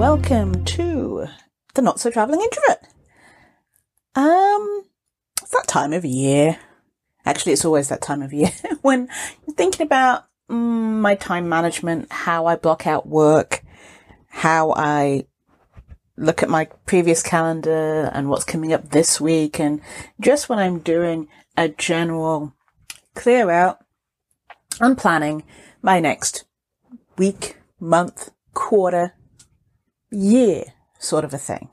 welcome to the Not So Traveling Introvert. Um, it's that time of year. Actually, it's always that time of year when I'm thinking about mm, my time management, how I block out work, how I look at my previous calendar and what's coming up this week, and just when I'm doing a general clear out, I'm planning my next week, month, quarter, year sort of a thing.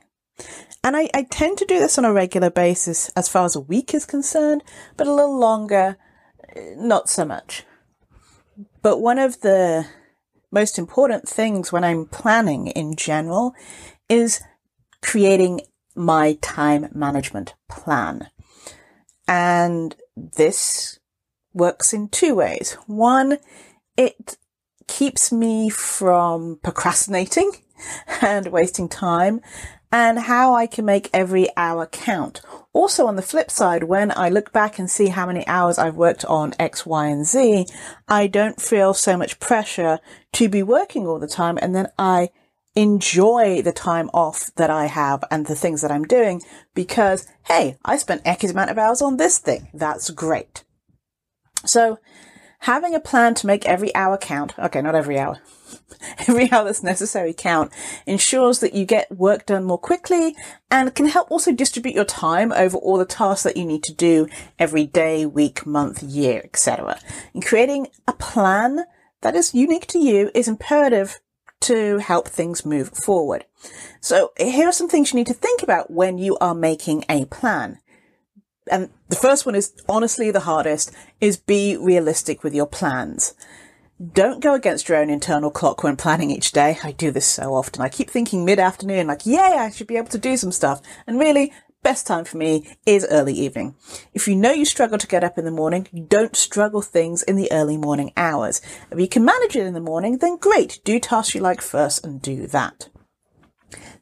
And I, I tend to do this on a regular basis as far as a week is concerned, but a little longer, eh, not so much. But one of the most important things when I'm planning in general is creating my time management plan. And this works in two ways. One, it keeps me from procrastinating and wasting time and how I can make every hour count. Also, on the flip side, when I look back and see how many hours I've worked on X, Y, and Z, I don't feel so much pressure to be working all the time. And then I enjoy the time off that I have and the things that I'm doing because, hey, I spent X amount of hours on this thing. That's great. So having a plan to make every hour count, okay, not every hour, every hour necessary count ensures that you get work done more quickly and can help also distribute your time over all the tasks that you need to do every day, week, month, year, etc. And creating a plan that is unique to you is imperative to help things move forward. So here are some things you need to think about when you are making a plan and the first one is honestly the hardest, is be realistic with your plans. Don't go against your own internal clock when planning each day. I do this so often. I keep thinking mid-afternoon, like, yay, I should be able to do some stuff. And really, best time for me is early evening. If you know you struggle to get up in the morning, don't struggle things in the early morning hours. If you can manage it in the morning, then great. Do tasks you like first and do that.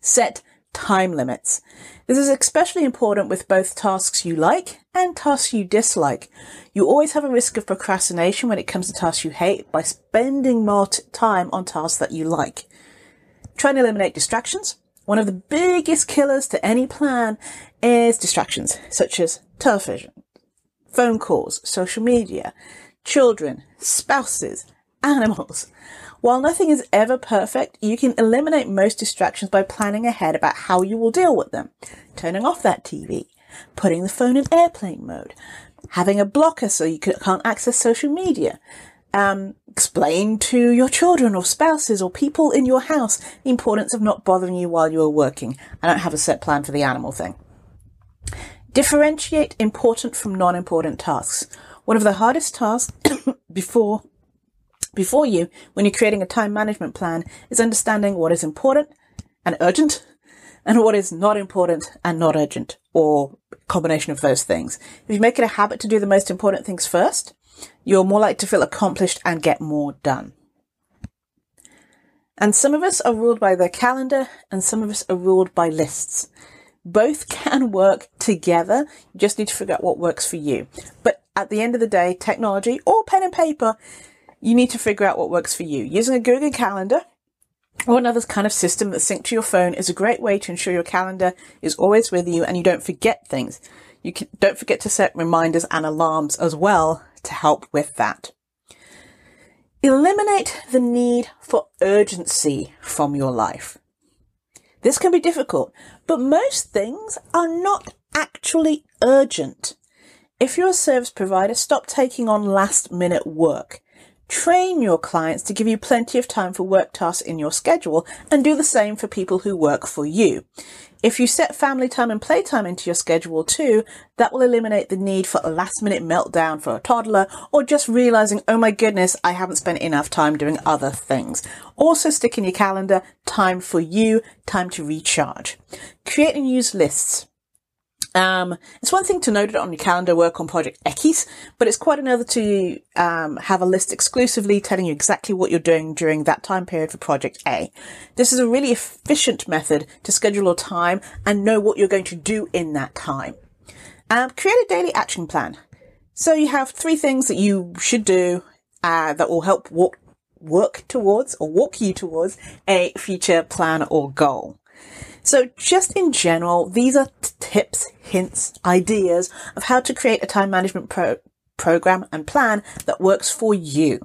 Set time limits. This is especially important with both tasks you like and tasks you dislike. You always have a risk of procrastination when it comes to tasks you hate by spending more t- time on tasks that you like. Try and eliminate distractions. One of the biggest killers to any plan is distractions, such as television, phone calls, social media, children, spouses, animals. While nothing is ever perfect, you can eliminate most distractions by planning ahead about how you will deal with them. Turning off that TV, putting the phone in airplane mode, having a blocker so you can't access social media, um, explain to your children or spouses or people in your house the importance of not bothering you while you are working. I don't have a set plan for the animal thing. Differentiate important from non-important tasks. One of the hardest tasks before before you when you're creating a time management plan is understanding what is important and urgent and what is not important and not urgent or combination of those things. If you make it a habit to do the most important things first, you're more likely to feel accomplished and get more done. And some of us are ruled by their calendar and some of us are ruled by lists. Both can work together. You just need to figure out what works for you. But at the end of the day, technology or pen and paper you need to figure out what works for you. Using a Google Calendar or another kind of system that's synced to your phone is a great way to ensure your calendar is always with you and you don't forget things. You can, don't forget to set reminders and alarms as well to help with that. Eliminate the need for urgency from your life. This can be difficult, but most things are not actually urgent. If you're a service provider, stop taking on last minute work. Train your clients to give you plenty of time for work tasks in your schedule and do the same for people who work for you. If you set family time and playtime into your schedule too, that will eliminate the need for a last minute meltdown for a toddler or just realizing, oh my goodness, I haven't spent enough time doing other things. Also stick in your calendar time for you, time to recharge. Create and use lists. Um, it's one thing to note it on your calendar, work on Project X, but it's quite another to um, have a list exclusively telling you exactly what you're doing during that time period for Project A. This is a really efficient method to schedule your time and know what you're going to do in that time. Um, create a daily action plan. So you have three things that you should do uh, that will help walk work towards or walk you towards a future plan or goal. So just in general, these are tips, hints, ideas of how to create a time management pro- program and plan that works for you.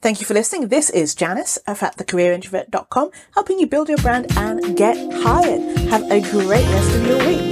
Thank you for listening. This is Janice of at thecareerintrovert.com, helping you build your brand and get hired. Have a great rest of your week.